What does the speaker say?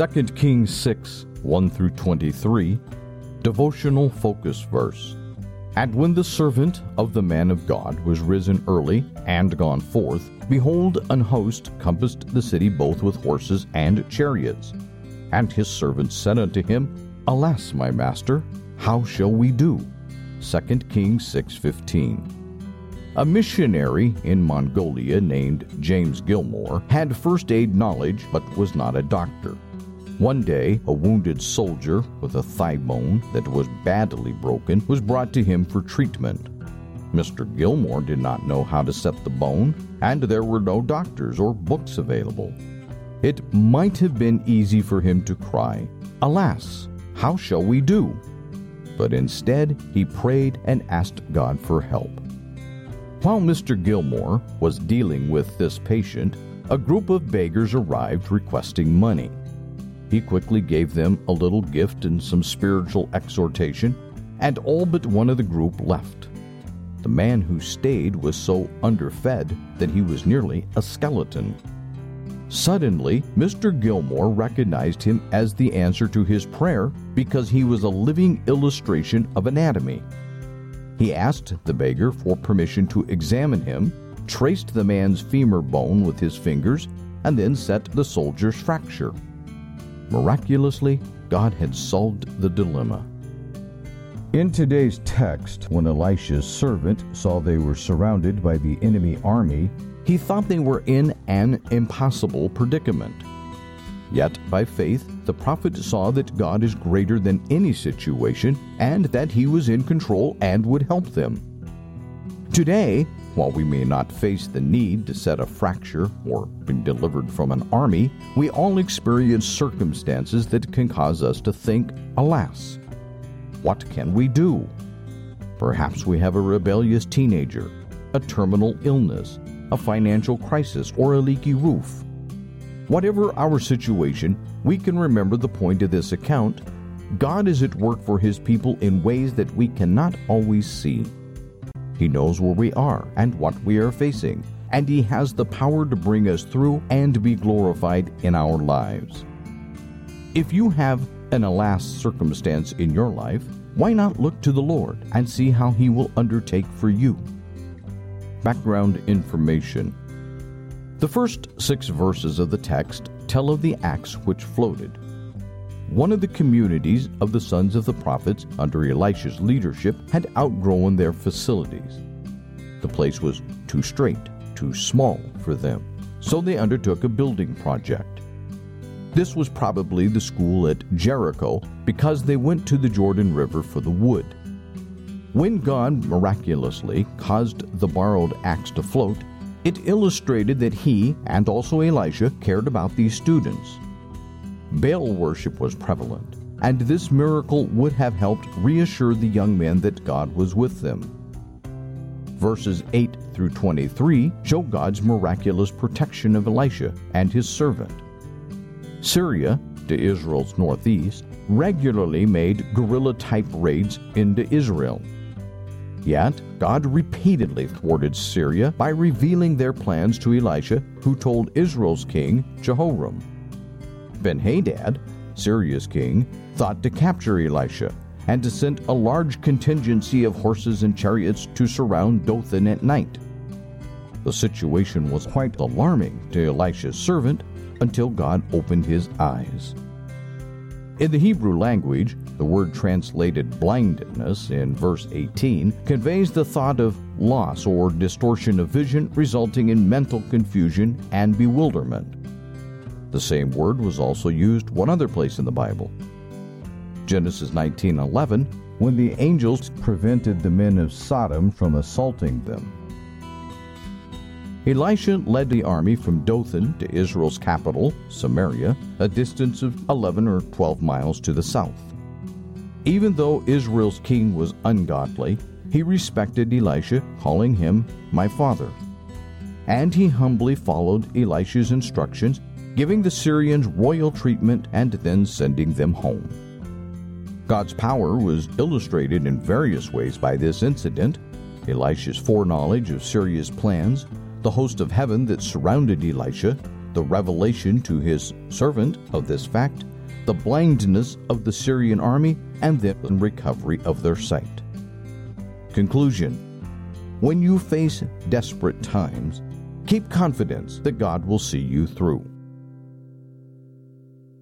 2 Kings 6 1 through 23, devotional focus verse. And when the servant of the man of God was risen early and gone forth, behold, an host compassed the city both with horses and chariots. And his servant said unto him, Alas, my master, how shall we do? 2 Kings 6:15. A missionary in Mongolia named James Gilmour had first aid knowledge but was not a doctor. One day, a wounded soldier with a thigh bone that was badly broken was brought to him for treatment. Mr. Gilmour did not know how to set the bone, and there were no doctors or books available. It might have been easy for him to cry, Alas, how shall we do? But instead, he prayed and asked God for help. While Mr. Gilmour was dealing with this patient, a group of beggars arrived requesting money. He quickly gave them a little gift and some spiritual exhortation, and all but one of the group left. The man who stayed was so underfed that he was nearly a skeleton. Suddenly, Mr. Gilmour recognized him as the answer to his prayer because he was a living illustration of anatomy. He asked the beggar for permission to examine him, traced the man's femur bone with his fingers, and then set the soldier's fracture. Miraculously, God had solved the dilemma. In today's text, when Elisha's servant saw they were surrounded by the enemy army, he thought they were in an impossible predicament. Yet, by faith, the prophet saw that God is greater than any situation and that he was in control and would help them. Today, while we may not face the need to set a fracture or be delivered from an army, we all experience circumstances that can cause us to think, alas, what can we do? Perhaps we have a rebellious teenager, a terminal illness, a financial crisis, or a leaky roof. Whatever our situation, we can remember the point of this account God is at work for his people in ways that we cannot always see. He knows where we are and what we are facing, and He has the power to bring us through and be glorified in our lives. If you have an alas circumstance in your life, why not look to the Lord and see how He will undertake for you? Background information The first six verses of the text tell of the axe which floated one of the communities of the sons of the prophets under Elisha's leadership had outgrown their facilities. The place was too strait, too small for them, so they undertook a building project. This was probably the school at Jericho because they went to the Jordan River for the wood. When God miraculously caused the borrowed axe to float, it illustrated that he and also Elisha cared about these students. Baal worship was prevalent, and this miracle would have helped reassure the young men that God was with them. Verses 8 through 23 show God's miraculous protection of Elisha and his servant. Syria, to Israel's northeast, regularly made guerrilla type raids into Israel. Yet, God repeatedly thwarted Syria by revealing their plans to Elisha, who told Israel's king, Jehoram. Benhadad, Syria's king, thought to capture Elisha and to send a large contingency of horses and chariots to surround Dothan at night. The situation was quite alarming to Elisha's servant until God opened his eyes. In the Hebrew language, the word translated blindness in verse 18 conveys the thought of loss or distortion of vision resulting in mental confusion and bewilderment. The same word was also used one other place in the Bible. Genesis 19:11, when the angels prevented the men of Sodom from assaulting them. Elisha led the army from Dothan to Israel's capital, Samaria, a distance of 11 or 12 miles to the south. Even though Israel's king was ungodly, he respected Elisha, calling him my father. And he humbly followed Elisha's instructions giving the Syrians royal treatment and then sending them home. God's power was illustrated in various ways by this incident Elisha's foreknowledge of Syria's plans, the host of heaven that surrounded Elisha, the revelation to his servant of this fact, the blindness of the Syrian army, and the recovery of their sight. Conclusion When you face desperate times, keep confidence that God will see you through.